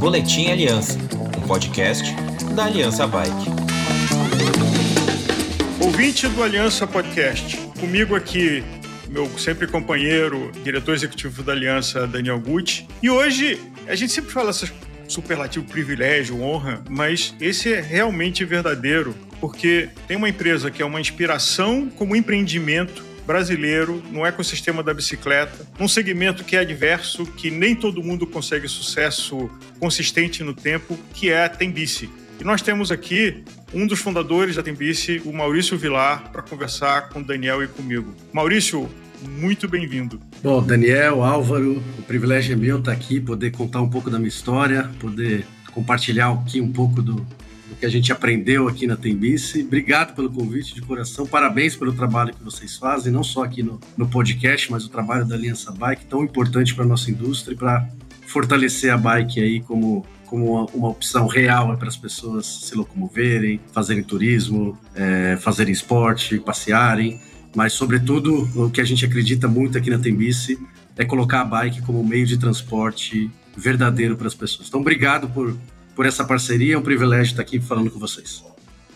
Boletim Aliança, um podcast da Aliança Bike. Ouvinte do Aliança Podcast, comigo aqui meu sempre companheiro, diretor executivo da Aliança, Daniel Gucci. E hoje a gente sempre fala essas superlativo privilégio, honra, mas esse é realmente verdadeiro, porque tem uma empresa que é uma inspiração como empreendimento brasileiro no ecossistema da bicicleta, num segmento que é adverso, que nem todo mundo consegue sucesso consistente no tempo, que é a Tembici. E nós temos aqui um dos fundadores da Tembici, o Maurício Vilar, para conversar com o Daniel e comigo. Maurício, muito bem-vindo. Bom, Daniel, Álvaro, o privilégio é meu estar aqui, poder contar um pouco da minha história, poder compartilhar aqui um pouco do que a gente aprendeu aqui na Tembice. Obrigado pelo convite de coração, parabéns pelo trabalho que vocês fazem, não só aqui no, no podcast, mas o trabalho da Aliança Bike, tão importante para a nossa indústria e para fortalecer a bike aí como como uma, uma, opção real para as pessoas se locomoverem, fazerem turismo, é, fazerem esporte, passearem mas sobretudo o que a gente acredita muito aqui na Tembice é colocar a bike como meio de transporte verdadeiro para as pessoas. Então, obrigado por, por essa parceria, é um privilégio estar aqui falando com vocês.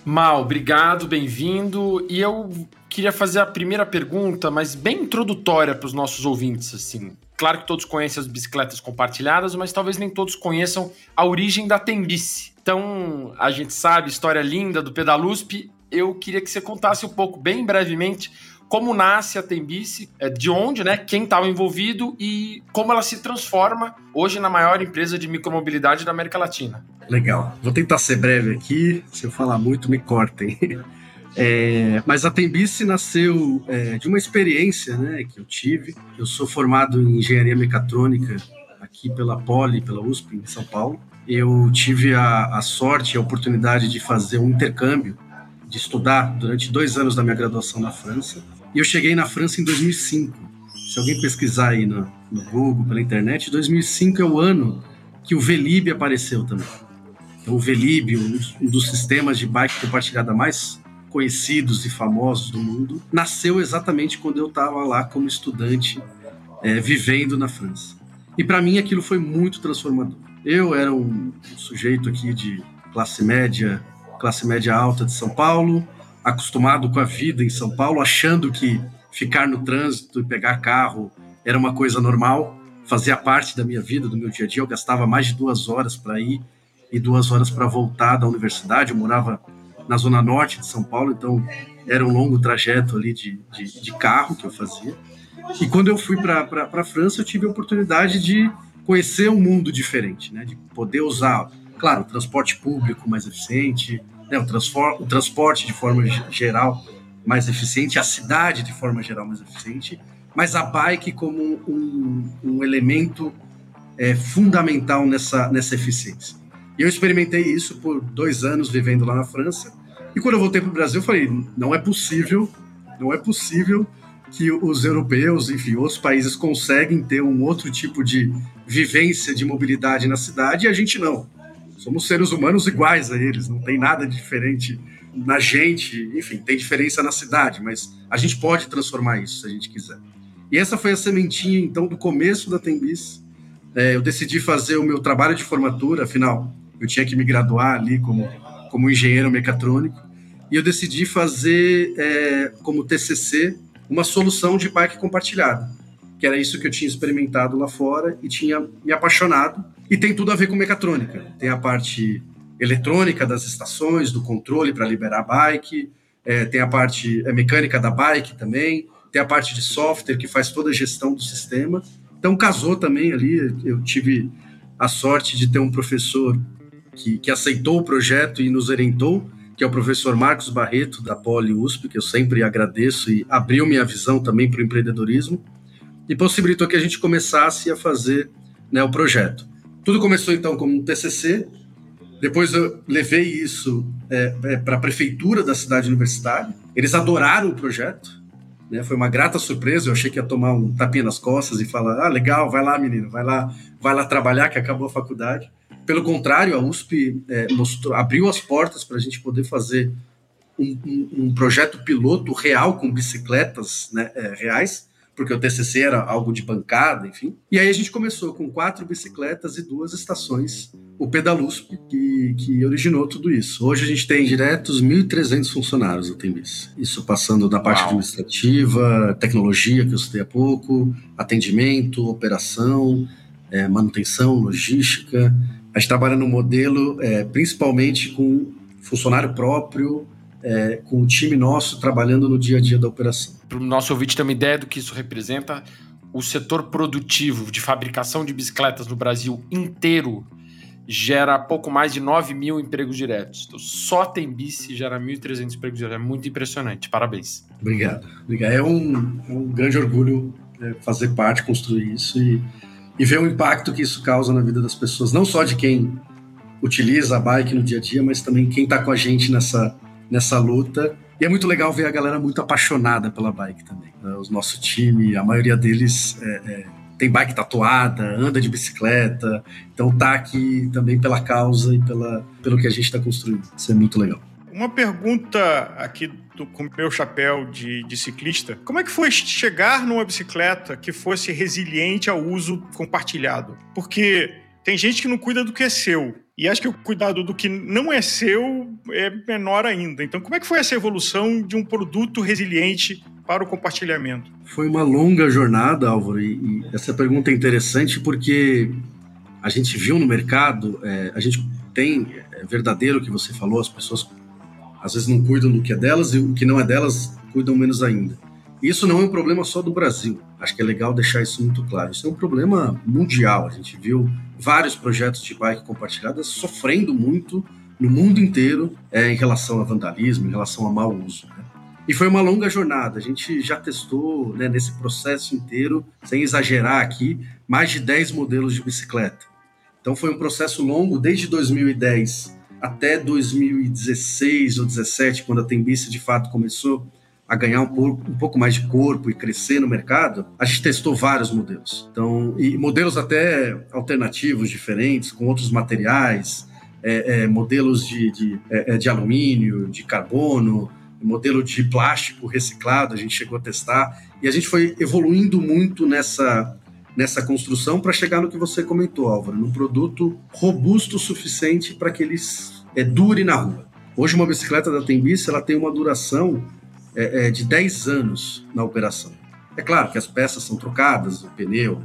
Mal, obrigado, bem-vindo. E eu queria fazer a primeira pergunta, mas bem introdutória para os nossos ouvintes, assim. Claro que todos conhecem as bicicletas compartilhadas, mas talvez nem todos conheçam a origem da Tembice. Então, a gente sabe, história linda do Pedalusp, eu queria que você contasse um pouco, bem brevemente, como nasce a Tembice, é, de onde, né, quem estava envolvido e como ela se transforma hoje na maior empresa de micromobilidade da América Latina. Legal. Vou tentar ser breve aqui. Se eu falar muito, me cortem. É, mas a Tembice nasceu é, de uma experiência né, que eu tive. Eu sou formado em engenharia mecatrônica aqui pela Poli, pela USP, em São Paulo. Eu tive a, a sorte e a oportunidade de fazer um intercâmbio de estudar durante dois anos da minha graduação na França. E eu cheguei na França em 2005. Se alguém pesquisar aí no, no Google, pela internet, 2005 é o ano que o Velib apareceu também. Então, o Velib, um, dos sistemas de bike compartilhada mais conhecidos e famosos do mundo, nasceu exatamente quando eu estava lá como estudante, é, vivendo na França. E para mim aquilo foi muito transformador. Eu era um sujeito aqui de classe média classe média alta de São Paulo, acostumado com a vida em São Paulo, achando que ficar no trânsito e pegar carro era uma coisa normal, fazia parte da minha vida, do meu dia a dia. Eu gastava mais de duas horas para ir e duas horas para voltar da universidade. Eu morava na zona norte de São Paulo, então era um longo trajeto ali de, de, de carro que eu fazia. E quando eu fui para a França, eu tive a oportunidade de conhecer um mundo diferente, né? de poder usar claro, transporte público mais eficiente, né, o, o transporte de forma geral mais eficiente, a cidade de forma geral mais eficiente, mas a bike como um, um elemento é, fundamental nessa, nessa eficiência. E eu experimentei isso por dois anos vivendo lá na França. E quando eu voltei para o Brasil, eu falei: não é possível, não é possível que os europeus, enfim, outros países conseguem ter um outro tipo de vivência de mobilidade na cidade e a gente não. Somos seres humanos iguais a eles, não tem nada diferente na gente, enfim, tem diferença na cidade, mas a gente pode transformar isso se a gente quiser. E essa foi a sementinha, então, do começo da Tembis. É, eu decidi fazer o meu trabalho de formatura, afinal, eu tinha que me graduar ali como, como engenheiro mecatrônico, e eu decidi fazer é, como TCC uma solução de bike compartilhada, que era isso que eu tinha experimentado lá fora e tinha me apaixonado e tem tudo a ver com mecatrônica. Tem a parte eletrônica das estações, do controle para liberar a bike, é, tem a parte é, mecânica da bike também, tem a parte de software que faz toda a gestão do sistema. Então casou também ali, eu tive a sorte de ter um professor que, que aceitou o projeto e nos orientou, que é o professor Marcos Barreto, da Poli USP, que eu sempre agradeço e abriu minha visão também para o empreendedorismo, e possibilitou que a gente começasse a fazer né, o projeto. Tudo começou então como um TCC, depois eu levei isso é, é, para a prefeitura da cidade universitária. Eles adoraram o projeto, né? Foi uma grata surpresa. Eu achei que ia tomar um tapinha nas costas e falar: "Ah, legal, vai lá, menino, vai lá, vai lá trabalhar que acabou a faculdade". Pelo contrário, a USP é, mostrou, abriu as portas para a gente poder fazer um, um, um, projeto piloto real com bicicletas né, é, reais porque o TCC era algo de bancada, enfim. E aí a gente começou com quatro bicicletas e duas estações, o Pedalusp, que, que originou tudo isso. Hoje a gente tem diretos 1.300 funcionários no Tembis. Isso passando da parte Uau. administrativa, tecnologia, que eu citei há pouco, atendimento, operação, é, manutenção, logística. A gente trabalha no modelo é, principalmente com funcionário próprio, é, com o time nosso trabalhando no dia a dia da operação. Para o nosso ouvinte ter uma ideia do que isso representa, o setor produtivo de fabricação de bicicletas no Brasil inteiro gera pouco mais de 9 mil empregos diretos. Então, só tem bici gera 1.300 empregos diretos. É muito impressionante. Parabéns. Obrigado. Obrigado. É um, é um grande orgulho é, fazer parte, construir isso e, e ver o impacto que isso causa na vida das pessoas, não só de quem utiliza a bike no dia a dia, mas também quem está com a gente nessa, nessa luta. E é muito legal ver a galera muito apaixonada pela bike também. Né? O nosso time, a maioria deles é, é, tem bike tatuada, anda de bicicleta, então tá aqui também pela causa e pela, pelo que a gente está construindo. Isso é muito legal. Uma pergunta aqui do, com o meu chapéu de, de, ciclista. Como é que foi chegar numa bicicleta que fosse resiliente ao uso compartilhado? Porque tem gente que não cuida do que é seu. E acho que o cuidado do que não é seu é menor ainda. Então, como é que foi essa evolução de um produto resiliente para o compartilhamento? Foi uma longa jornada, Álvaro, e, e essa pergunta é interessante porque a gente viu no mercado, é, a gente tem, é verdadeiro o que você falou, as pessoas às vezes não cuidam do que é delas e o que não é delas cuidam menos ainda. Isso não é um problema só do Brasil. Acho que é legal deixar isso muito claro. Isso é um problema mundial. A gente viu vários projetos de bike compartilhadas sofrendo muito no mundo inteiro é, em relação a vandalismo, em relação a mau uso. Né? E foi uma longa jornada. A gente já testou né, nesse processo inteiro, sem exagerar aqui, mais de 10 modelos de bicicleta. Então foi um processo longo, desde 2010 até 2016 ou 2017, quando a Tembice de fato começou a ganhar um pouco, um pouco mais de corpo e crescer no mercado, a gente testou vários modelos. Então, e modelos até alternativos, diferentes, com outros materiais, é, é, modelos de, de, é, é, de alumínio, de carbono, modelo de plástico reciclado, a gente chegou a testar, e a gente foi evoluindo muito nessa, nessa construção para chegar no que você comentou, Álvaro, num produto robusto o suficiente para que ele é, dure na rua. Hoje, uma bicicleta da Tembice ela tem uma duração é, é, de 10 anos na operação. É claro que as peças são trocadas, o pneu,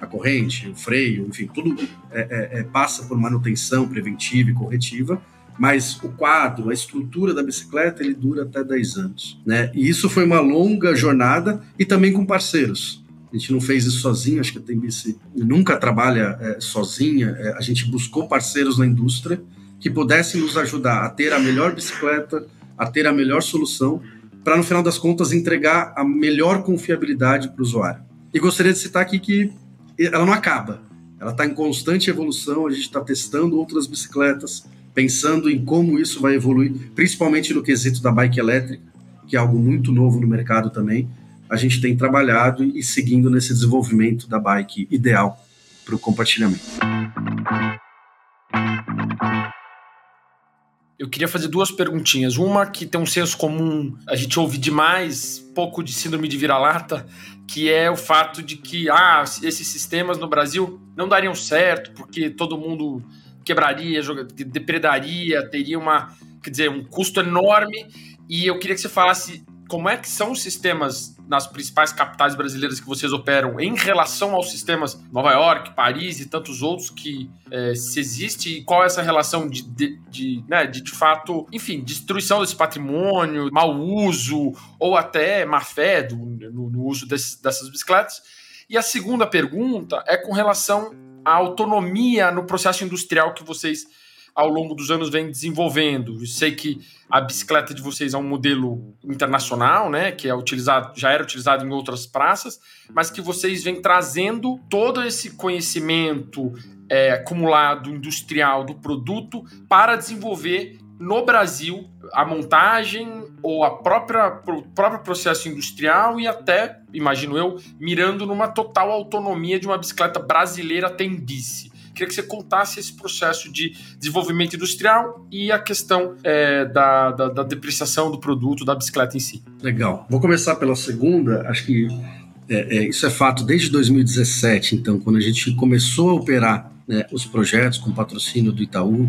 a, corrente, o freio, enfim, tudo é, é, é, passa por manutenção preventiva e corretiva, mas o quadro, a estrutura da bicicleta, ele dura até 10 anos. Né? E isso foi uma longa jornada e também com parceiros. A gente não fez isso sozinho, acho que a Tembice nunca trabalha é, sozinha. É, a gente buscou parceiros na indústria que pudessem nos ajudar a ter a melhor bicicleta, a ter a melhor solução para no final das contas entregar a melhor confiabilidade para o usuário. E gostaria de citar aqui que ela não acaba, ela está em constante evolução, a gente está testando outras bicicletas, pensando em como isso vai evoluir, principalmente no quesito da bike elétrica, que é algo muito novo no mercado também. A gente tem trabalhado e seguindo nesse desenvolvimento da bike ideal para o compartilhamento. Eu queria fazer duas perguntinhas. Uma que tem um senso comum, a gente ouve demais, pouco de síndrome de vira-lata, que é o fato de que ah, esses sistemas no Brasil não dariam certo, porque todo mundo quebraria, depredaria, teria uma, quer dizer, um custo enorme. E eu queria que você falasse como é que são os sistemas nas principais capitais brasileiras que vocês operam em relação aos sistemas Nova York, Paris e tantos outros que é, se existe e qual é essa relação de, de, de, né, de, de fato, enfim, destruição desse patrimônio, mau uso ou até má fé do, no, no uso desse, dessas bicicletas. E a segunda pergunta é com relação à autonomia no processo industrial que vocês ao longo dos anos vem desenvolvendo. Eu sei que a bicicleta de vocês é um modelo internacional, né, que é utilizado, já era utilizado em outras praças, mas que vocês vêm trazendo todo esse conhecimento é, acumulado industrial do produto para desenvolver no Brasil a montagem ou a própria o próprio processo industrial e até, imagino eu, mirando numa total autonomia de uma bicicleta brasileira tembice. Queria que você contasse esse processo de desenvolvimento industrial e a questão é, da, da, da, depreciação do produto, da bicicleta em si. Legal. Vou começar pela segunda. Acho que é, é, isso é fato desde 2017, então, quando a gente começou a operar né, os projetos com patrocínio do Itaú,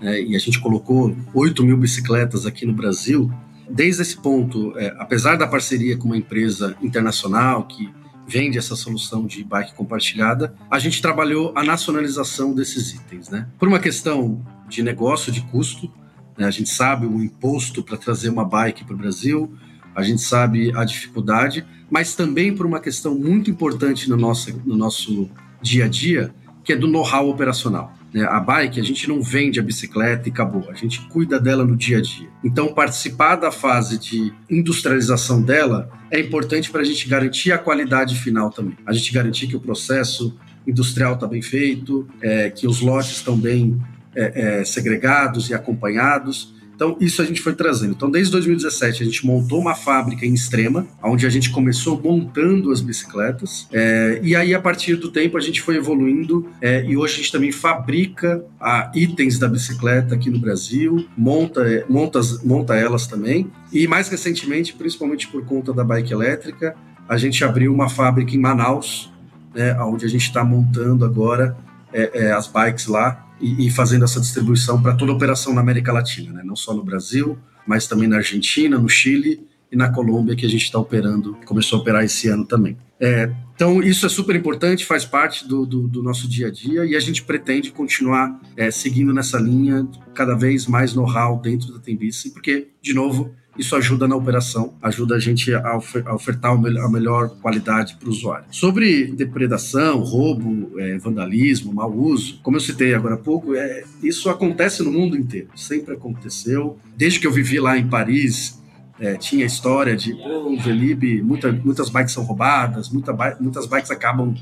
né, e a gente colocou 8 mil bicicletas aqui no Brasil, desde esse ponto, é, apesar da parceria com uma empresa internacional que vende essa solução de bike compartilhada, a gente trabalhou a nacionalização desses itens, né? Por uma questão de negócio, de custo, né? a gente sabe o imposto para trazer uma bike para o Brasil, a gente sabe a dificuldade, mas também por uma questão muito importante no nosso, no nosso dia a dia, que é do know-how operacional. Né? A bike, a gente não vende a bicicleta e acabou, a gente cuida dela no dia a dia. Então, participar da fase de industrialização dela é importante para a gente garantir a qualidade final também. A gente garantir que o processo industrial está bem feito, é, que os lotes estão bem é, é, segregados e acompanhados. Então, isso a gente foi trazendo. Então, desde 2017, a gente montou uma fábrica em Extrema, onde a gente começou montando as bicicletas. É, e aí, a partir do tempo, a gente foi evoluindo. É, e hoje a gente também fabrica a, itens da bicicleta aqui no Brasil, monta, monta, monta elas também. E mais recentemente, principalmente por conta da bike elétrica, a gente abriu uma fábrica em Manaus, né, onde a gente está montando agora é, é, as bikes lá e, e fazendo essa distribuição para toda a operação na América Latina, né? não só no Brasil, mas também na Argentina, no Chile e na Colômbia, que a gente está operando, começou a operar esse ano também. É, então, isso é super importante, faz parte do, do, do, nosso dia a dia e a gente pretende continuar é, seguindo nessa linha, cada vez mais know-how dentro da Tembice, porque, de novo, isso ajuda na operação, ajuda a gente a ofertar a melhor qualidade para o usuário. Sobre depredação, roubo, é, vandalismo, mau uso, como eu citei agora há pouco, é, isso acontece no mundo inteiro, sempre aconteceu. Desde que eu vivi lá em Paris, é, tinha história de, pô, o Velib, muita, muitas bikes são roubadas, muita, muitas bikes acabam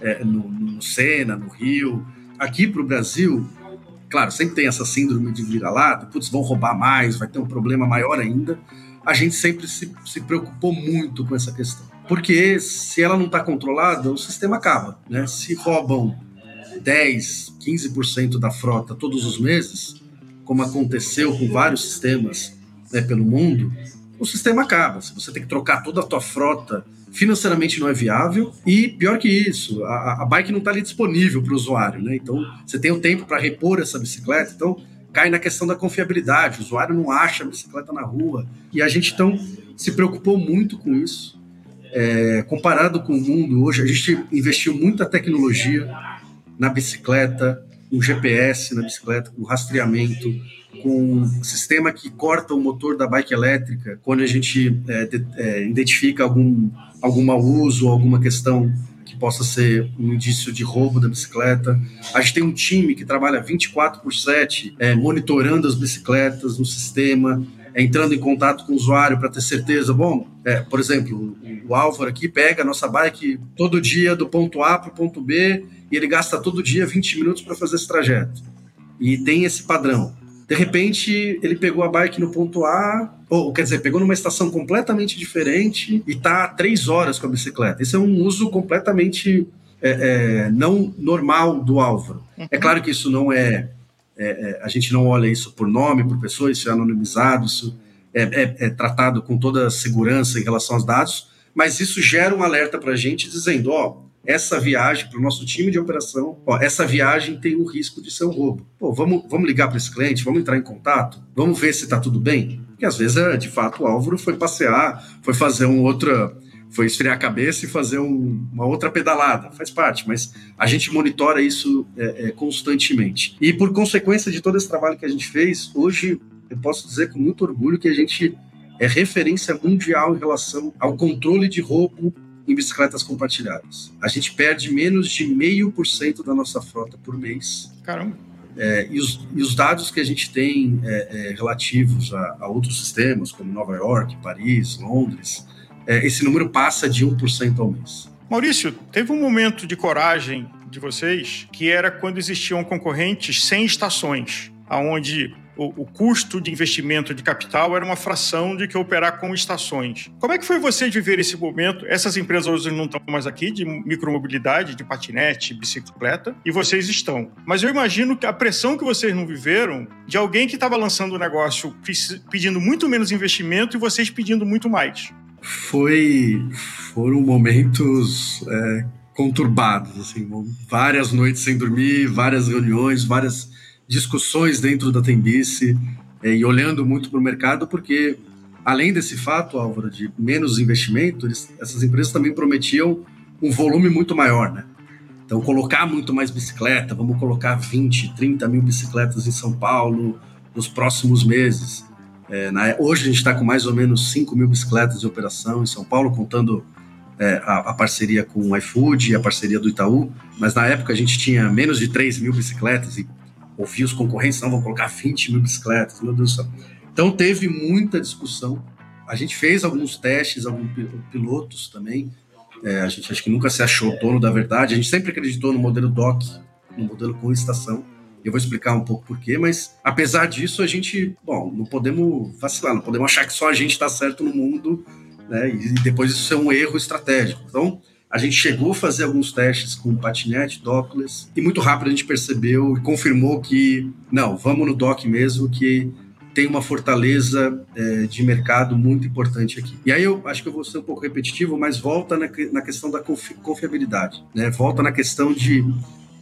é, no, no Sena, no Rio. Aqui para o Brasil, claro, sempre tem essa síndrome de vira-lata, putz, vão roubar mais, vai ter um problema maior ainda. A gente sempre se, se preocupou muito com essa questão. Porque se ela não está controlada, o sistema acaba. Né? Se roubam 10, 15% da frota todos os meses, como aconteceu com vários sistemas né, pelo mundo, o sistema acaba. Se você tem que trocar toda a tua frota financeiramente não é viável e pior que isso, a, a bike não está ali disponível para o usuário, né? Então você tem o tempo para repor essa bicicleta, então cai na questão da confiabilidade. O usuário não acha a bicicleta na rua e a gente então se preocupou muito com isso. É, comparado com o mundo hoje, a gente investiu muita tecnologia na bicicleta, com GPS na bicicleta, com rastreamento, com um sistema que corta o motor da bike elétrica quando a gente é, de, é, identifica algum algum mau uso, alguma questão que possa ser um indício de roubo da bicicleta. A gente tem um time que trabalha 24 por 7, é, monitorando as bicicletas no sistema, é, entrando em contato com o usuário para ter certeza. Bom, é, por exemplo, o, Álvaro aqui pega a nossa bike todo dia do ponto A para o ponto B e ele gasta todo dia 20 minutos para fazer esse trajeto. E tem esse padrão. De repente, ele pegou a bike no ponto A, ou quer dizer, pegou numa estação completamente diferente e tá três horas com a bicicleta. Esse é um uso completamente é, é, não normal do Álvaro. Uhum. É claro que isso não é, é, é, A gente não olha isso por nome, por pessoa, isso é anonimizado, isso é, é, é tratado com toda a segurança em relação aos dados, mas isso gera um alerta para a gente dizendo: ó, essa viagem para o nosso time de operação, ó, essa viagem tem o risco de ser um roubo. Pô, vamos, vamos ligar para esse cliente, vamos entrar em contato, vamos ver se está tudo bem. Porque às vezes, é, de fato, o Álvaro foi passear, foi fazer um outra, foi esfriar a cabeça e fazer um, uma outra pedalada, faz parte, mas a gente monitora isso é, é, constantemente. E por consequência de todo esse trabalho que a gente fez, hoje eu posso dizer com muito orgulho que a gente é referência mundial em relação ao controle de roubo em bicicletas compartilhadas. A gente perde menos de meio por cento da nossa frota por mês. Caramba. É, e, os, e, os, dados que a gente tem é, é, relativos a, a, outros sistemas, como Nova York, Paris, Londres, é, esse número passa de 1% ao mês. Maurício, teve um momento de coragem de vocês que era quando existiam concorrentes sem estações, aonde o, o, custo de investimento de capital era uma fração de que operar com estações. Como é que foi você viver esse momento? Essas empresas hoje não estão mais aqui, de micromobilidade, de patinete, bicicleta, e vocês estão. Mas eu imagino que a pressão que vocês não viveram de alguém que estava lançando um negócio pedindo muito menos investimento e vocês pedindo muito mais. Foi, foram momentos é, conturbados, assim, várias noites sem dormir, várias reuniões, várias discussões dentro da Tembice é, e olhando muito para o mercado, porque além desse fato, Álvaro, de menos investimento, eles, essas empresas também prometiam um volume muito maior, né? Então, colocar muito mais bicicleta, vamos colocar 20, 30 mil bicicletas em São Paulo nos próximos meses. É, na, hoje a gente está com mais ou menos 5 mil bicicletas em operação em São Paulo, contando é, a, a, parceria com o iFood e a parceria do Itaú, mas na época a gente tinha menos de 3 mil bicicletas e ouvia os concorrentes, não, vão colocar 20 mil bicicletas, meu Deus do céu. Então teve muita discussão. A gente fez alguns testes, alguns pilotos também. É, a gente acho que nunca se achou dono da verdade. A gente sempre acreditou no modelo DOC, no modelo com estação. Eu vou explicar um pouco por quê, mas apesar disso, a gente, bom, não podemos vacilar, não podemos achar que só a gente está certo no mundo né? E depois isso é um erro estratégico. Então, a gente chegou a fazer alguns testes com patinete, dockless, e muito rápido a gente percebeu e confirmou que, não, vamos no dock mesmo, que tem uma fortaleza é, de mercado muito importante aqui. E aí eu acho que eu vou ser um pouco repetitivo, mas volta na, na questão da confiabilidade, né? Volta na questão de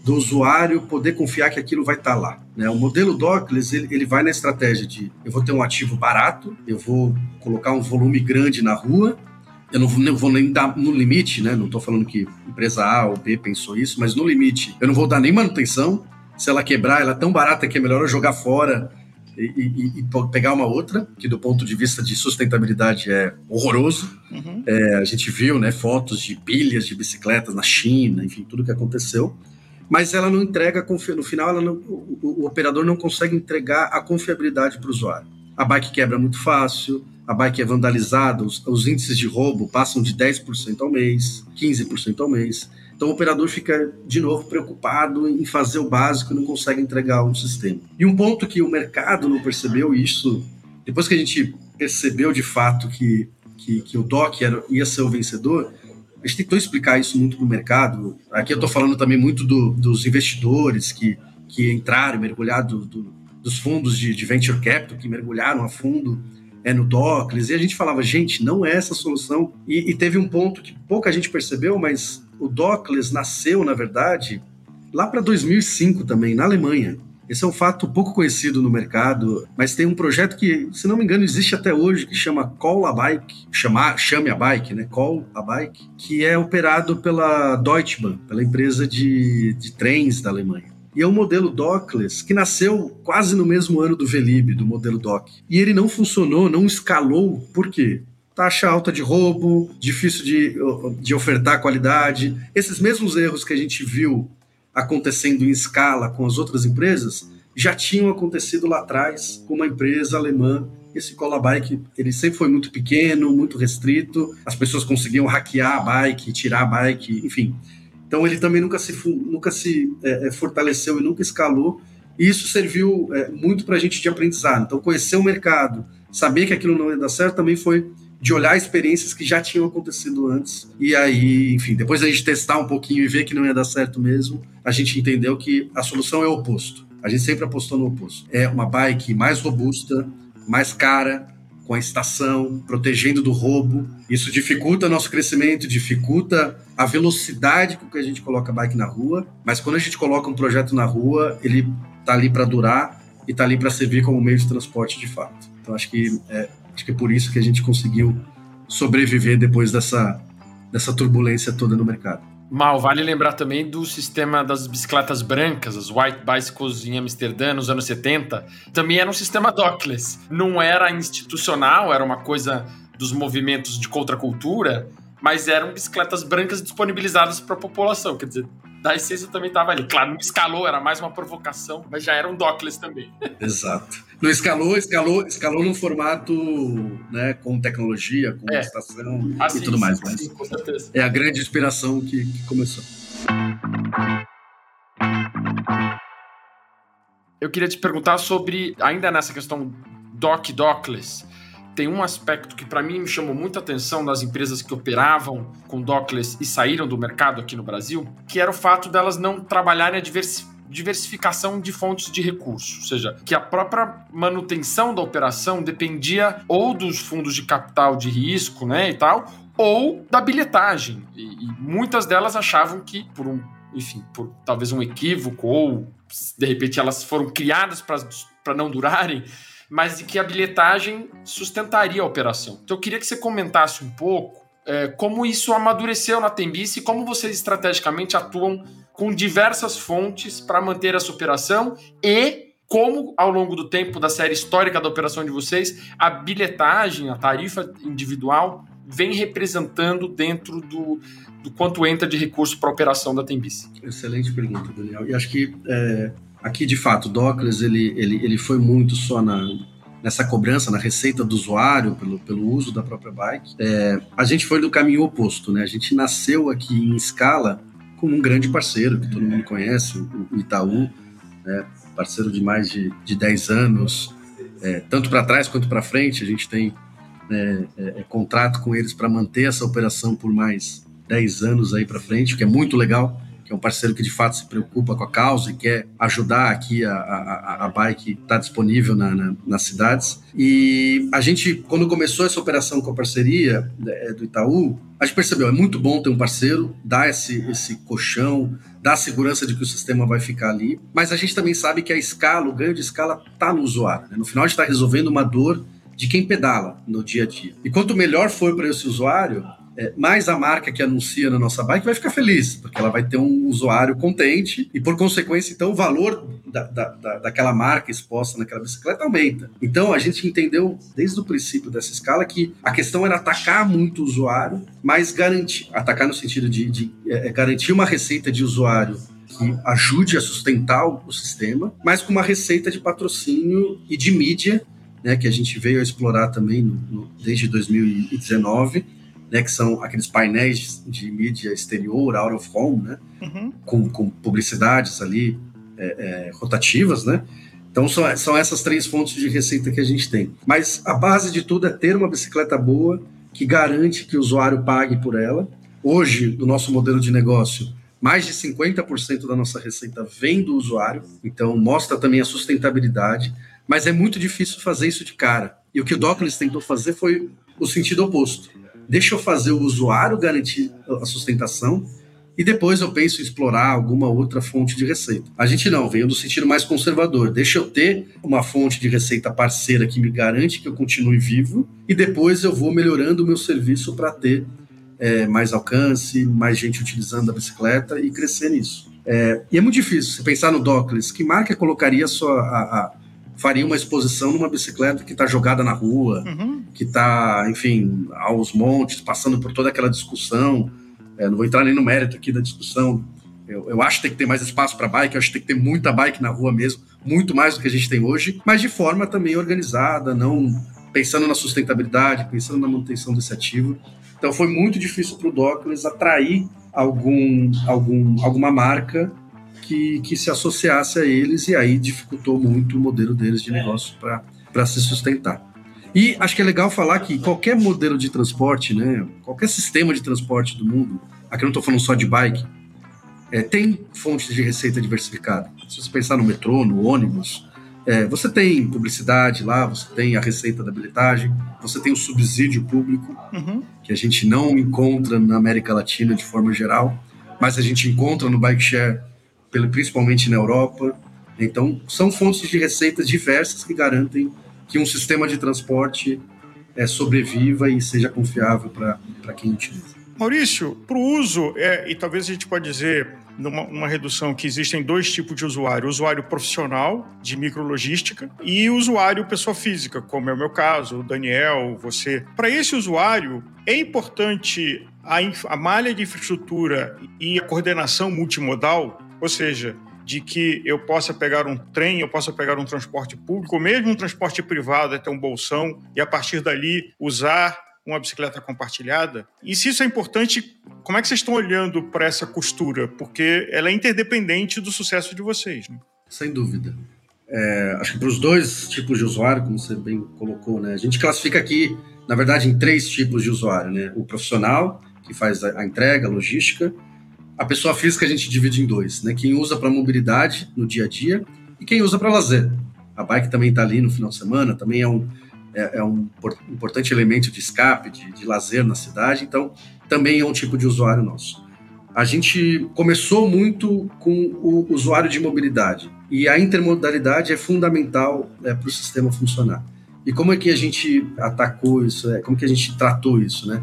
do usuário poder confiar que aquilo vai estar tá lá. Né? O modelo Dockless ele, ele vai na estratégia de eu vou ter um ativo barato, eu vou colocar um volume grande na rua, eu não vou, não vou nem dar no limite, né? Não estou falando que empresa A ou B pensou isso, mas no limite eu não vou dar nem manutenção. Se ela quebrar, ela é tão barata que é melhor eu jogar fora e, e, e, pegar uma outra, que do ponto de vista de sustentabilidade é horroroso. Uhum. É, a gente viu né, fotos de pilhas de bicicletas na China, enfim, tudo que aconteceu mas ela não entrega, no final, não, o, o, operador não consegue entregar a confiabilidade para o usuário. A bike quebra muito fácil, a bike é vandalizada, os, os índices de roubo passam de 10% ao mês, 15% ao mês. Então o operador fica, de novo, preocupado em fazer o básico e não consegue entregar um sistema. E um ponto que o mercado não percebeu isso, depois que a gente percebeu de fato que, que, que o DOC era, ia ser o vencedor, a gente tentou explicar isso muito para o mercado. Aqui eu estou falando também muito do, dos investidores que, que entraram, mergulharam do, do, dos fundos de, de, venture capital, que mergulharam a fundo é, no Dockless, e a gente falava, gente, não é essa a solução. E, e teve um ponto que pouca gente percebeu, mas o Dockless nasceu, na verdade, lá para 2005 também, na Alemanha. Esse é um fato pouco conhecido no mercado, mas tem um projeto que, se não me engano, existe até hoje, que chama Call a Bike, chama, chame a Bike, né? Call a Bike, que é operado pela Deutsche Bahn, pela empresa de, de trens da Alemanha. E é um modelo dockless que nasceu quase no mesmo ano do Velib, do modelo dock. E ele não funcionou, não escalou, por quê? taxa alta de roubo, difícil de, de ofertar qualidade. Esses mesmos erros que a gente viu acontecendo em escala com as outras empresas já tinham acontecido lá atrás com uma empresa alemã. Esse Cola Bike, ele sempre foi muito pequeno, muito restrito, as pessoas conseguiam hackear a bike, tirar a bike, enfim. Então ele também nunca se, nunca se é, é, fortaleceu e nunca escalou. E isso serviu é, muito para a gente de aprendizado. Então conhecer o mercado, saber que aquilo não ia dar certo também foi de olhar experiências que já tinham acontecido antes. E aí, enfim, depois a gente testar um pouquinho e ver que não ia dar certo mesmo, a gente entendeu que a solução é o oposto. A gente sempre apostou no oposto. É uma bike mais robusta, mais cara, com a estação, protegendo do roubo. Isso dificulta nosso crescimento, dificulta a velocidade com que a gente coloca a bike na rua. Mas quando a gente coloca um projeto na rua, ele tá ali para durar e tá ali para servir como meio de transporte de fato. Então acho que é, Acho que é por isso que a gente conseguiu sobreviver depois dessa, dessa turbulência toda no mercado. Mal, vale lembrar também do sistema das bicicletas brancas, as white bicycles em Amsterdã nos anos 70. Também era um sistema dockless. Não era institucional, era uma coisa dos movimentos de contracultura, mas eram bicicletas brancas disponibilizadas para a população. Quer dizer, da essência também estava ali. Claro, não escalou, era mais uma provocação, mas já era um dockless também. Exato. Não escalou, escalou, escalou num formato, né, com tecnologia, com é. estação ah, e sim, tudo mais. Sim, mas sim, com certeza. É a grande inspiração que, que começou. Eu queria te perguntar sobre, ainda nessa questão dock-dockless, tem um aspecto que para mim me chamou muita atenção das empresas que operavam com dockless e saíram do mercado aqui no Brasil, que era o fato delas não trabalharem a diversificação de fontes de recursos, ou seja, que a própria manutenção da operação dependia ou dos fundos de capital de risco, né, e tal, ou da bilhetagem. E, e muitas delas achavam que por um, enfim, por talvez um equívoco ou de repente elas foram criadas para não durarem, mas de que a bilhetagem sustentaria a operação. Então eu queria que você comentasse um pouco é, como isso amadureceu na Tembice e como vocês estrategicamente atuam com diversas fontes para manter essa operação e como, ao longo do tempo da série histórica da operação de vocês, a bilhetagem, a tarifa individual, vem representando dentro do, do quanto entra de recurso para a operação da Tembice? Excelente pergunta, Daniel. E acho que é, aqui, de fato, o Dockless ele, ele, ele foi muito só na, nessa cobrança, na receita do usuário pelo, pelo uso da própria bike. É, a gente foi do caminho oposto, né? A gente nasceu aqui em escala como um grande parceiro, que todo mundo conhece, o Itaú, né? parceiro de mais de, de 10 anos, é, tanto para trás quanto para frente, a gente tem né, é, é, contrato com eles para manter essa operação por mais 10 anos aí para frente, o que é muito legal é um parceiro que de fato se preocupa com a causa e quer ajudar aqui a, a, a bike estar tá disponível na, na, nas cidades. E a gente, quando começou essa operação com a parceria é, do Itaú, a gente percebeu, é muito bom ter um parceiro, dar esse, esse colchão, dar a segurança de que o sistema vai ficar ali, mas a gente também sabe que a escala, o ganho de escala está no usuário. Né? No final a gente está resolvendo uma dor de quem pedala no dia a dia. E quanto melhor for para esse usuário, é, mais a marca que anuncia na nossa bike vai ficar feliz, porque ela vai ter um usuário contente e, por consequência, então o valor da, da, da, daquela marca exposta naquela bicicleta aumenta. Então a gente entendeu desde o princípio dessa escala que a questão era atacar muito o usuário, mas garantir atacar no sentido de, de é, é garantir uma receita de usuário que ajude a sustentar o sistema, mas com uma receita de patrocínio e de mídia, né, que a gente veio a explorar também no, no, desde 2019 né, que são aqueles painéis de mídia exterior, out of home, né, uhum. com, com, publicidades ali é, é, rotativas, né? Então são, são essas três fontes de receita que a gente tem. Mas a base de tudo é ter uma bicicleta boa que garante que o usuário pague por ela. Hoje, no nosso modelo de negócio, mais de 50% da nossa receita vem do usuário, então mostra também a sustentabilidade, mas é muito difícil fazer isso de cara. E o que o Dockless tentou fazer foi o sentido oposto deixa eu fazer o usuário garantir a sustentação e depois eu penso em explorar alguma outra fonte de receita. A gente não, veio do sentido mais conservador. Deixa eu ter uma fonte de receita parceira que me garante que eu continue vivo e depois eu vou melhorando o meu serviço para ter é, mais alcance, mais gente utilizando a bicicleta e crescer nisso. É, e é muito difícil você pensar no Dockless. Que marca colocaria sua, a, a, faria uma exposição numa bicicleta que está jogada na rua, uhum. que está, enfim, aos montes, passando por toda aquela discussão. É, não vou entrar nem no mérito aqui da discussão. Eu, eu acho que tem que ter mais espaço para bike, eu acho que tem que ter muita bike na rua mesmo, muito mais do que a gente tem hoje, mas de forma também organizada, não pensando na sustentabilidade, pensando na manutenção desse ativo. Então foi muito difícil para o Dockless atrair algum, algum, alguma marca que, que se associasse a eles e aí dificultou muito o modelo deles de negócio para se sustentar. E acho que é legal falar que qualquer modelo de transporte, né, qualquer sistema de transporte do mundo, aqui eu não estou falando só de bike, é, tem fontes de receita diversificada. Se você pensar no metrô, no ônibus, é, você tem publicidade lá, você tem a receita da bilhetagem, você tem o subsídio público, uhum. que a gente não encontra na América Latina de forma geral, mas a gente encontra no bike share principalmente na Europa. Então, são fontes de receitas diversas que garantem que um sistema de transporte é, sobreviva e seja confiável para quem utiliza. Maurício, para o uso, é, e talvez a gente pode dizer numa, redução que existem dois tipos de usuário: o usuário profissional de micrologística e o usuário pessoa física, como é o meu caso, o Daniel, você. Para esse usuário, é importante a, a malha de infraestrutura e a coordenação multimodal ou seja, de que eu possa pegar um trem, eu possa pegar um transporte público, ou mesmo um transporte privado, até um bolsão, e a partir dali usar uma bicicleta compartilhada. E se isso é importante, como é que vocês estão olhando para essa costura? Porque ela é interdependente do sucesso de vocês. Né? Sem dúvida. É, acho que para os dois tipos de usuário, como você bem colocou, né, a gente classifica aqui, na verdade, em três tipos de usuário. Né? O profissional, que faz a entrega, a logística, a pessoa física a gente divide em dois, né? Quem usa para mobilidade no dia a dia e quem usa para lazer. A bike também está ali no final de semana, também é um, é, é um importante elemento de escape, de, de lazer na cidade, então também é um tipo de usuário nosso. A gente começou muito com o usuário de mobilidade e a intermodalidade é fundamental é, para o sistema funcionar. E como é que a gente atacou isso? É, como que a gente tratou isso, né?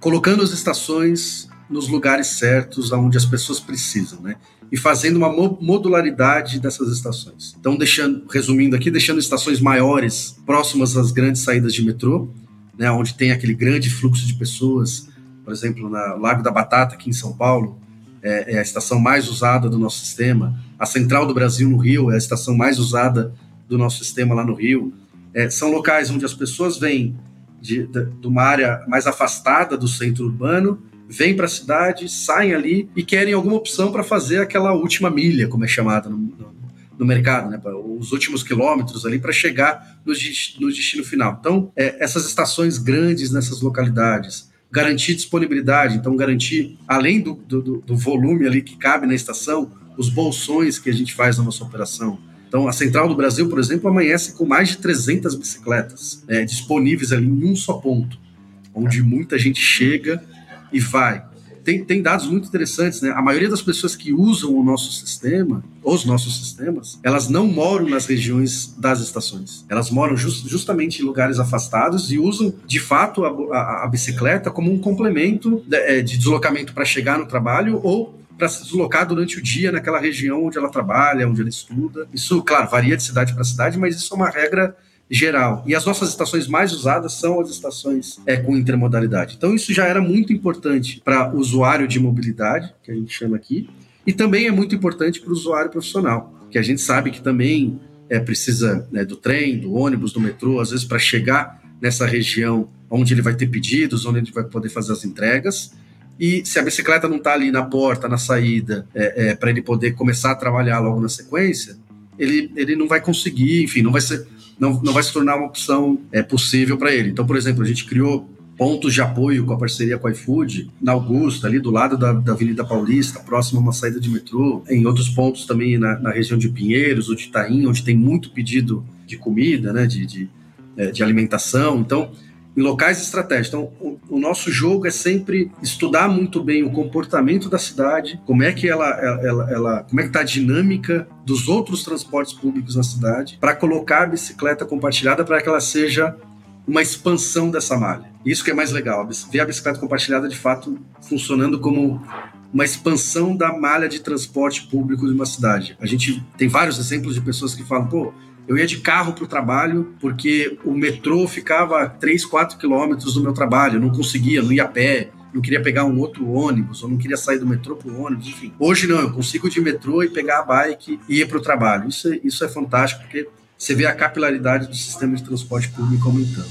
Colocando as estações nos lugares certos, aonde as pessoas precisam, né? E fazendo uma modularidade dessas estações. Então, deixando, resumindo aqui, deixando estações maiores próximas às grandes saídas de metrô, né? Onde tem aquele grande fluxo de pessoas, por exemplo, na Lago da Batata, aqui em São Paulo, é, é, a estação mais usada do nosso sistema. A Central do Brasil, no Rio, é a estação mais usada do nosso sistema lá no Rio. É, são locais onde as pessoas vêm de, de, de, uma área mais afastada do centro urbano, vêm para a cidade, saem ali e querem alguma opção para fazer aquela última milha, como é chamada no, no, no mercado, né? os últimos quilômetros ali para chegar no, no, destino final. Então, é, essas estações grandes nessas localidades, garantir disponibilidade, então garantir, além do, do, do volume ali que cabe na estação, os bolsões que a gente faz na nossa operação. Então, a Central do Brasil, por exemplo, amanhece com mais de 300 bicicletas é, disponíveis ali em um só ponto, onde muita gente chega e vai tem, tem dados muito interessantes, né? A maioria das pessoas que usam o nosso sistema, os nossos sistemas, elas não moram nas regiões das estações. Elas moram just, justamente em lugares afastados e usam, de fato, a, a, a bicicleta como um complemento de, é, de deslocamento para chegar no trabalho ou para se deslocar durante o dia naquela região onde ela trabalha, onde ela estuda. Isso, claro, varia de cidade para cidade, mas isso é uma regra geral. E as nossas estações mais usadas são as estações é, com intermodalidade. Então, isso já era muito importante para o usuário de mobilidade, que a gente chama aqui, e também é muito importante para o usuário profissional, que a gente sabe que também é, precisa né, do trem, do ônibus, do metrô, às vezes para chegar nessa região onde ele vai ter pedidos, onde ele vai poder fazer as entregas. E se a bicicleta não está ali na porta, na saída, é, é, para ele poder começar a trabalhar logo na sequência, ele, ele não vai conseguir, enfim, não vai ser não, não vai se tornar uma opção é, possível para ele. Então, por exemplo, a gente criou pontos de apoio com a parceria com a iFood, na Augusta, ali do lado da, da Avenida Paulista, próximo a uma saída de metrô, em outros pontos também na, na região de Pinheiros ou de Itaim, onde tem muito pedido de comida, né, de, de, é, de alimentação. Então, em locais estratégicos. Então, o, o, nosso jogo é sempre estudar muito bem o comportamento da cidade, como é que ela, ela, ela como é que está a dinâmica dos outros transportes públicos na cidade, para colocar a bicicleta compartilhada para que ela seja uma expansão dessa malha. Isso que é mais legal, ver a bicicleta compartilhada de fato funcionando como uma expansão da malha de transporte público de uma cidade. A gente tem vários exemplos de pessoas que falam, pô, eu ia de carro para o trabalho, porque o metrô ficava a 3, 4 quilômetros do meu trabalho. Eu não conseguia, não ia a pé, não queria pegar um outro ônibus, ou não queria sair do metrô para o ônibus, enfim. Hoje não, eu consigo de metrô e pegar a bike e ir para o trabalho. Isso, é, isso é fantástico, porque você vê a capilaridade do sistema de transporte público aumentando.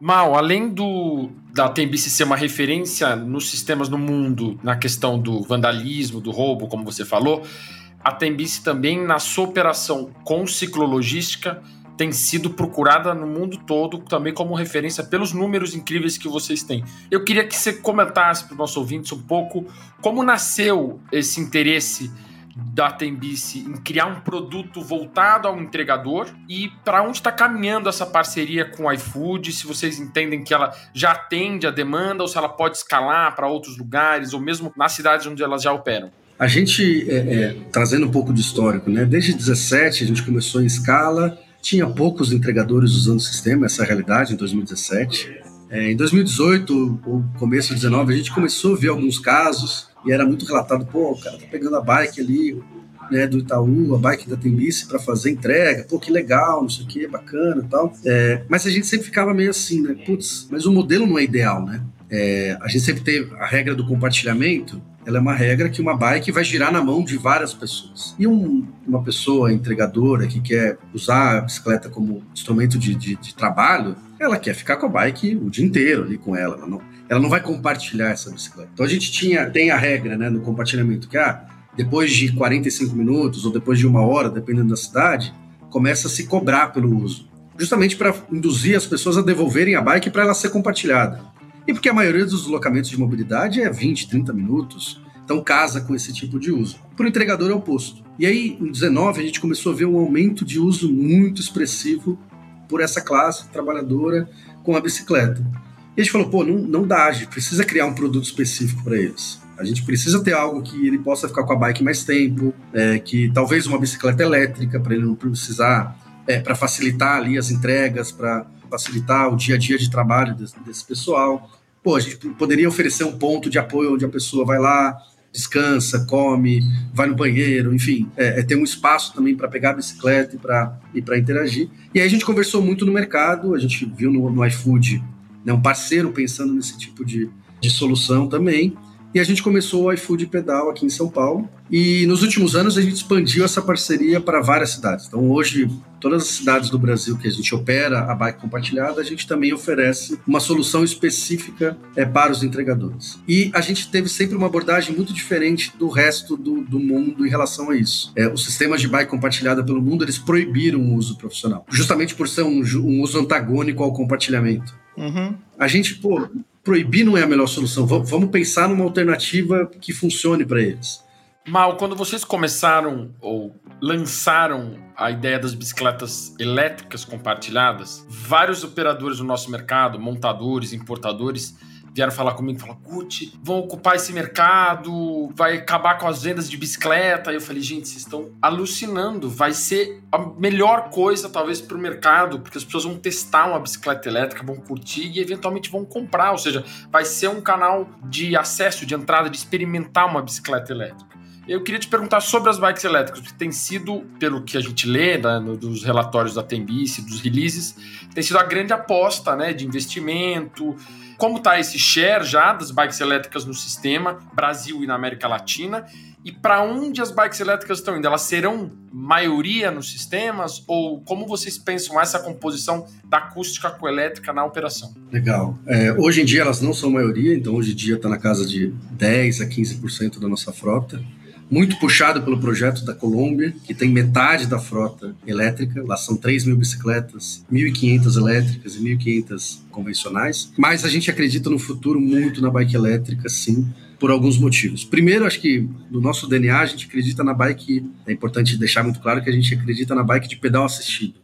Mal, além do da Tembice ser uma referência nos sistemas no mundo na questão do vandalismo, do roubo, como você falou, a Tembice também na sua operação com ciclologística tem sido procurada no mundo todo também como referência pelos números incríveis que vocês têm. Eu queria que você comentasse para os nossos ouvintes um pouco como nasceu esse interesse da Tembice em criar um produto voltado ao entregador e para onde está caminhando essa parceria com o iFood, se vocês entendem que ela já atende a demanda ou se ela pode escalar para outros lugares ou mesmo nas cidades onde elas já operam. A gente, é, é, trazendo um pouco de histórico, né? desde 17 a gente começou em escala, tinha poucos entregadores usando o sistema, essa é a realidade em 2017. É, em 2018, ou começo de 2019, a gente começou a ver alguns casos e era muito relatado, pô, o cara tá pegando a bike ali, né, do Itaú, a bike da Tembice para fazer entrega, pô, que legal, não sei o que, bacana e tal. É, mas a gente sempre ficava meio assim, né, putz, mas o modelo não é ideal, né? É, a gente sempre teve a regra do compartilhamento, ela é uma regra que uma bike vai girar na mão de várias pessoas. E um, uma pessoa entregadora que quer usar a bicicleta como instrumento de, de, de, trabalho, ela quer ficar com a bike o dia inteiro ali com ela. Ela não, ela não vai compartilhar essa bicicleta. Então a gente tinha, tem a regra né, no compartilhamento que ah, depois de 45 minutos ou depois de uma hora, dependendo da cidade, começa a se cobrar pelo uso. Justamente para induzir as pessoas a devolverem a bike para ela ser compartilhada. e porque a maioria dos deslocamentos de mobilidade é 20, 30 minutos. Então casa com esse tipo de uso. Para o entregador é o oposto. E aí, em 19, a gente começou a ver um aumento de uso muito expressivo por essa classe trabalhadora com a bicicleta. E a gente falou, pô, não, não dá, a gente precisa criar um produto específico para eles. A gente precisa ter algo que ele possa ficar com a bike mais tempo, é, que talvez uma bicicleta elétrica, para ele não precisar, é, para facilitar ali as entregas, para facilitar o dia a dia de trabalho desse, desse pessoal. Pô, a gente poderia oferecer um ponto de apoio onde a pessoa vai lá, descansa, come, vai no banheiro, enfim, é, é ter um espaço também para pegar a bicicleta e para interagir. E aí a gente conversou muito no mercado, a gente viu no, no iFood né, um parceiro pensando nesse tipo de, de solução também. E a gente começou o iFood Pedal aqui em São Paulo. E nos últimos anos a gente expandiu essa parceria para várias cidades. Então hoje, todas as cidades do Brasil que a gente opera a bike compartilhada, a gente também oferece uma solução específica é, para os entregadores. E a gente teve sempre uma abordagem muito diferente do resto do, do mundo em relação a isso. É, os sistemas de bike compartilhada pelo mundo, eles proibiram o uso profissional, justamente por ser um, um uso antagônico ao compartilhamento. Uhum. A gente, pô, proibir não é a melhor solução. vamos pensar numa alternativa que funcione para eles. Mal, quando vocês começaram ou lançaram a ideia das bicicletas elétricas compartilhadas, vários operadores do nosso mercado, montadores, importadores, vieram falar comigo, falaram, Gucci, vão ocupar esse mercado, vai acabar com as vendas de bicicleta. Eu falei, gente, vocês estão alucinando, vai ser a melhor coisa talvez para o mercado, porque as pessoas vão testar uma bicicleta elétrica, vão curtir e eventualmente vão comprar, ou seja, vai ser um canal de acesso, de entrada, de experimentar uma bicicleta elétrica. Eu queria te perguntar sobre as bikes elétricas, porque tem sido, pelo que a gente lê né, dos relatórios da Tembice, dos releases, tem sido a grande aposta né, de investimento, como está esse share já das bikes elétricas no sistema, Brasil e na América Latina, e para onde as bikes elétricas estão indo? Elas serão maioria nos sistemas? Ou como vocês pensam essa composição da acústica com elétrica na operação? Legal. É, hoje em dia elas não são maioria, então hoje em dia está na casa de 10 a 15% da nossa frota muito puxado pelo projeto da Colômbia, que tem metade da frota elétrica. Lá são 3 mil bicicletas, 1.500 elétricas e 1.500 convencionais. Mas a gente acredita no futuro muito na bike elétrica, sim, por alguns motivos. Primeiro, acho que no nosso DNA a gente acredita na bike. É importante deixar muito claro que a gente acredita na bike de pedal assistido.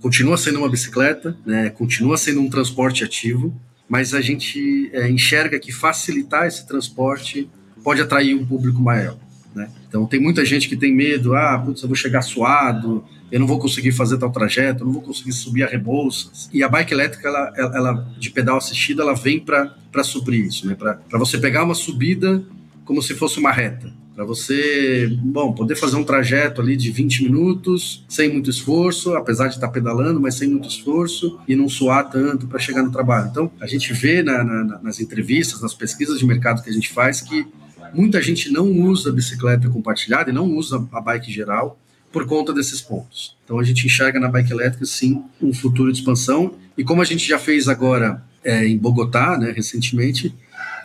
Continua sendo uma bicicleta, né, continua sendo um transporte ativo, mas a gente é, enxerga que facilitar esse transporte pode atrair um público maior. Né? Então tem muita gente que tem medo, ah, putz, eu vou chegar suado, eu não vou conseguir fazer tal trajeto, eu não vou conseguir subir a Rebouças. E a bike elétrica, ela, ela de pedal assistido, ela vem para suprir isso, né? para você pegar uma subida como se fosse uma reta. Para você, bom, poder fazer um trajeto ali de 20 minutos, sem muito esforço, apesar de estar pedalando, mas sem muito esforço, e não suar tanto para chegar no trabalho. Então, a gente vê na, na, nas entrevistas, nas pesquisas de mercado que a gente faz, que Muita gente não usa bicicleta compartilhada e não usa a bike geral por conta desses pontos. Então a gente enxerga na bike elétrica sim um futuro de expansão e como a gente já fez agora é, em Bogotá, né, recentemente,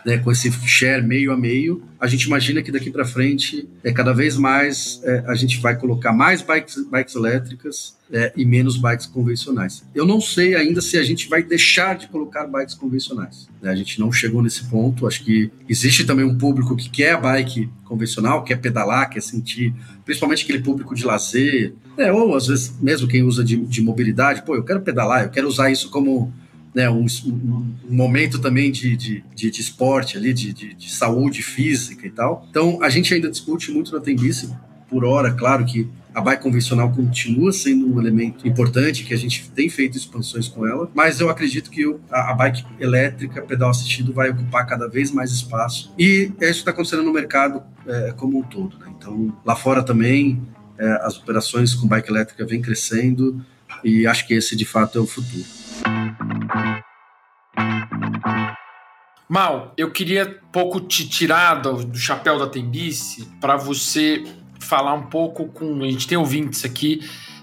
né, com esse share meio a meio, a gente imagina que daqui para frente, é, cada vez mais, é, a gente vai colocar mais bikes, bikes elétricas é, e menos bikes convencionais. Eu não sei ainda se a gente vai deixar de colocar bikes convencionais. Né? A gente não chegou nesse ponto. Acho que existe também um público que quer a bike convencional, quer pedalar, quer sentir, principalmente aquele público de lazer, né? ou às vezes mesmo quem usa de, de mobilidade, pô, eu quero pedalar, eu quero usar isso como né, um, um, momento também de, de, de, de esporte ali, de, de, de, saúde física e tal. Então, a gente ainda discute muito na Tembice, por hora, claro que a bike convencional continua sendo um elemento importante, que a gente tem feito expansões com ela, mas eu acredito que a, a bike elétrica, pedal assistido, vai ocupar cada vez mais espaço. E é isso está acontecendo no mercado é, como um todo. Né? Então, lá fora também, é, as operações com bike elétrica vêm crescendo, e acho que esse, de fato, é o futuro. Mal, eu queria pouco te tirar do, do chapéu da Tembice para você falar um pouco com. A gente tem ouvintes aqui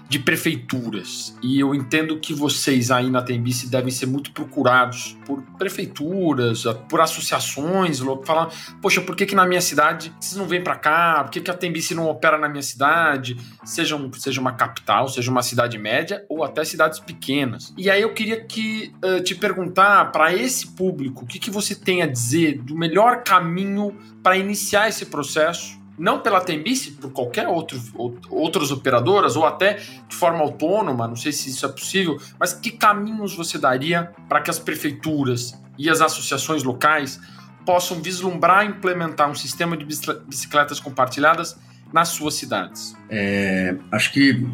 de prefeituras. E eu entendo que vocês aí na Tembice devem ser muito procurados por prefeituras, por associações, falar, poxa, por que, que na minha cidade vocês não vêm para cá? Por que, que a Tembice não opera na minha cidade? Seja, um, seja uma capital, seja uma cidade média ou até cidades pequenas. E aí eu queria que uh, te perguntar para esse público, o que, que você tem a dizer do melhor caminho para iniciar esse processo não pela Tembice, por qualquer outro, outras operadoras, ou até de forma autônoma, não sei se isso é possível, mas que caminhos você daria para que as prefeituras e as associações locais possam vislumbrar e implementar um sistema de bicicletas compartilhadas nas suas cidades? É, acho que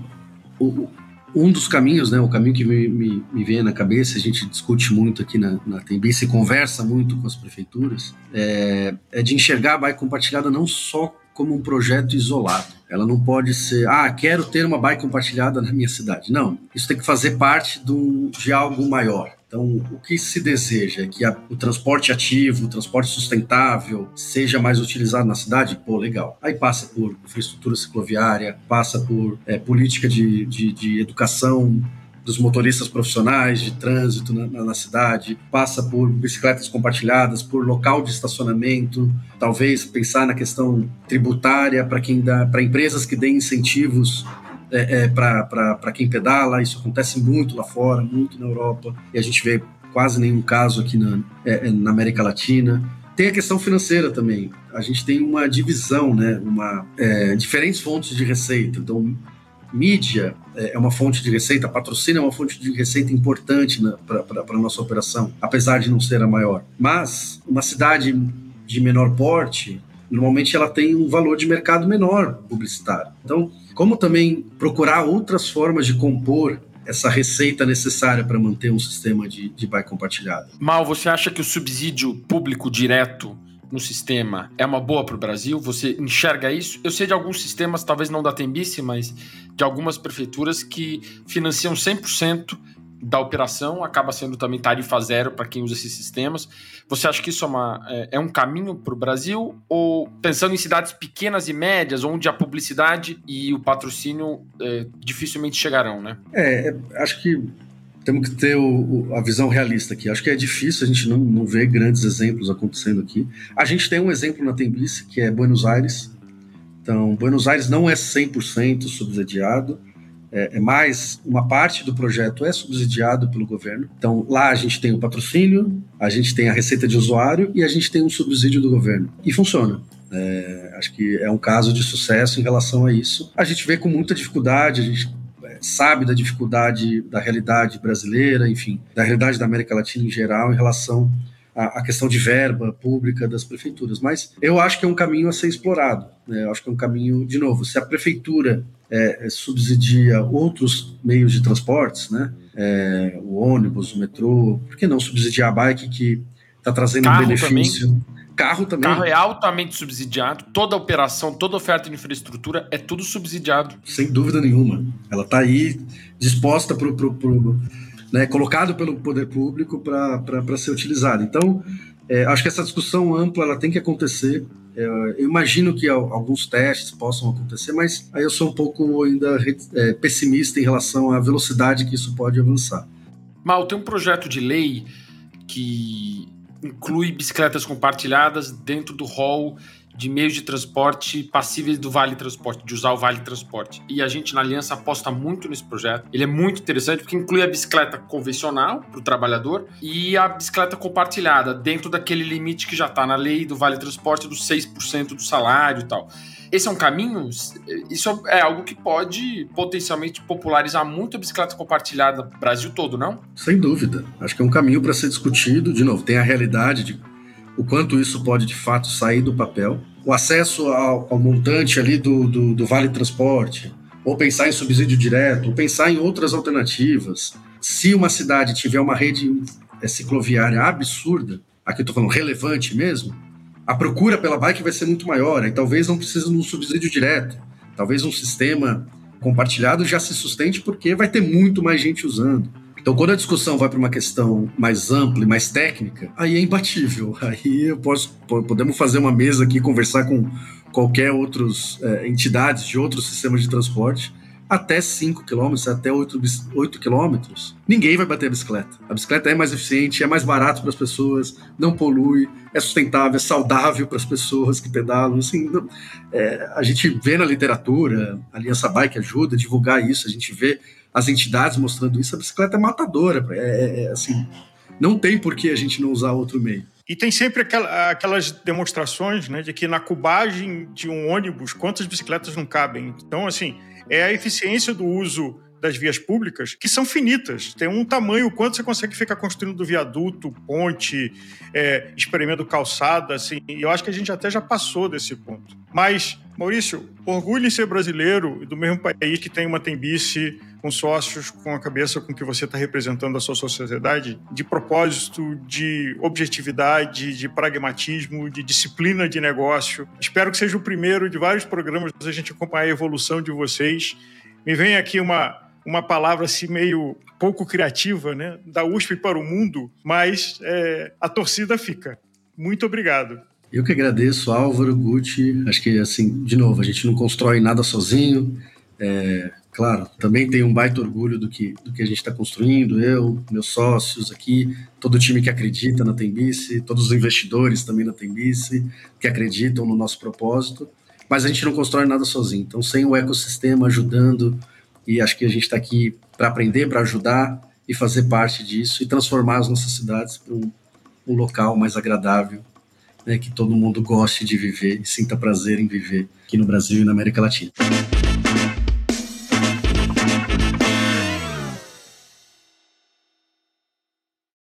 o, um dos caminhos, né, o caminho que me, me, me vem na cabeça, a gente discute muito aqui na, na Tembice conversa muito com as prefeituras, é, é de enxergar a bike compartilhada não só como um projeto isolado. Ela não pode ser, ah, quero ter uma bike compartilhada na minha cidade. Não, isso tem que fazer parte de algo maior. Então, o que se deseja é que a, o transporte ativo, o transporte sustentável seja mais utilizado na cidade? Pô, legal. Aí passa por infraestrutura cicloviária, passa por é, política de, de, de educação dos motoristas profissionais de trânsito na, na, cidade, passa por bicicletas compartilhadas, por local de estacionamento, talvez pensar na questão tributária para quem dá, para empresas que deem incentivos é, é, para quem pedala. Isso acontece muito lá fora, muito na Europa, e a gente vê quase nenhum caso aqui na, é, é na América Latina. Tem a questão financeira também. A gente tem uma divisão, né? Uma, é, diferentes fontes de receita. Então, mídia é, é uma fonte de receita, patrocínio é uma fonte de receita importante para a nossa operação, apesar de não ser a maior. Mas uma cidade de menor porte, normalmente ela tem um valor de mercado menor publicitário. Então, como também procurar outras formas de compor essa receita necessária para manter um sistema de, de buy compartilhado. Mal, você acha que o subsídio público direto no sistema é uma boa para o Brasil? Você enxerga isso? Eu sei de alguns sistemas, talvez não da Tembice, mas de algumas prefeituras que financiam 100% da operação, acaba sendo também tarifa zero para quem usa esses sistemas. Você acha que isso é, uma, é, é um caminho para o Brasil? Ou pensando em cidades pequenas e médias, onde a publicidade e o patrocínio é, dificilmente chegarão, né? É, acho que temos que ter o, o, a visão realista aqui. Acho que é difícil a gente não, não ver grandes exemplos acontecendo aqui. A gente tem um exemplo na Tembice, que é Buenos Aires. Então, Buenos Aires não é 100% subsidiado, é, é, mais uma parte do projeto é subsidiado pelo governo. Então, lá a gente tem o patrocínio, a gente tem a receita de usuário e a gente tem um subsídio do governo. E funciona. É, acho que é um caso de sucesso em relação a isso. A gente vê com muita dificuldade, a gente sabe da dificuldade da realidade brasileira, enfim, da realidade da América Latina em geral em relação à, à questão de verba pública das prefeituras. Mas eu acho que é um caminho a ser explorado. Né? Eu acho que é um caminho, de novo, se a prefeitura é, subsidia outros meios de transportes, né? É, o ônibus, o metrô, por que não subsidiar a bike que está trazendo Carro um benefício? Também Carro também. Carro é altamente subsidiado. Toda operação, toda oferta de infraestrutura é tudo subsidiado. Sem dúvida nenhuma. Ela está aí disposta para. Né, colocado pelo poder público para ser utilizada. Então, é, acho que essa discussão ampla ela tem que acontecer. É, eu imagino que alguns testes possam acontecer, mas aí eu sou um pouco ainda é, pessimista em relação à velocidade que isso pode avançar. Mal, tem um projeto de lei que inclui bicicletas compartilhadas dentro do hall de meios de transporte passíveis do Vale Transporte, de usar o Vale Transporte. E a gente na Aliança aposta muito nesse projeto. Ele é muito interessante porque inclui a bicicleta convencional para o trabalhador e a bicicleta compartilhada, dentro daquele limite que já está na lei do Vale Transporte dos 6% do salário e tal. Esse é um caminho, isso é algo que pode potencialmente popularizar muito a bicicleta compartilhada no Brasil todo, não? Sem dúvida. Acho que é um caminho para ser discutido. De novo, tem a realidade de o quanto isso pode de fato sair do papel. O acesso ao, ao montante ali do, do, do, Vale Transporte, ou pensar em subsídio direto, ou pensar em outras alternativas. Se uma cidade tiver uma rede cicloviária absurda, aqui estou falando relevante mesmo, a procura pela bike vai ser muito maior, e talvez não precise de um subsídio direto. Talvez um sistema compartilhado já se sustente porque vai ter muito mais gente usando. Então, quando a discussão vai para uma questão mais ampla e mais técnica, aí é imbatível. Aí eu posso, podemos fazer uma mesa aqui, conversar com qualquer outras é, entidades de outros sistemas de transporte, até 5 km, até 8, 8 km, ninguém vai bater a bicicleta. A bicicleta é mais eficiente, é mais barato para as pessoas, não polui, é sustentável, é saudável para as pessoas que pedalam. Assim, não, é, a gente vê na literatura, a Aliança Bike ajuda a divulgar isso, a gente vê as entidades mostrando isso. A bicicleta é matadora, é, é, é assim, não tem por que a gente não usar outro meio. E tem sempre aquela, aquelas demonstrações né, de que na cubagem de um ônibus, quantas bicicletas não cabem. Então, assim, é a eficiência do uso das vias públicas que são finitas. Tem um tamanho, quanto você consegue ficar construindo viaduto, ponte, é, experimento calçada, assim. E eu acho que a gente até já passou desse ponto. Mas, Maurício, orgulho em ser brasileiro do mesmo país que tem uma tembice com sócios com a cabeça com que você está representando a sua sociedade, de propósito, de objetividade, de pragmatismo, de disciplina de negócio. Espero que seja o primeiro de vários programas a gente acompanhar a evolução de vocês. Me vem aqui uma, uma palavra assim meio pouco criativa, né? Da USP para o mundo, mas é, a torcida fica. Muito obrigado. Eu que agradeço, Álvaro, Gucci. Acho que, assim, de novo, a gente não constrói nada sozinho. É, claro, também tenho um baita orgulho do que, do que a gente está construindo, eu, meus sócios aqui, todo o time que acredita na Tembice, todos os investidores também na Tembice, que acreditam no nosso propósito, mas a gente não constrói nada sozinho. Então, sem o ecossistema ajudando, e acho que a gente está aqui para aprender, para ajudar e fazer parte disso e transformar as nossas cidades para um, um local mais agradável, né, que todo mundo goste de viver e sinta prazer em viver aqui no Brasil e na América Latina.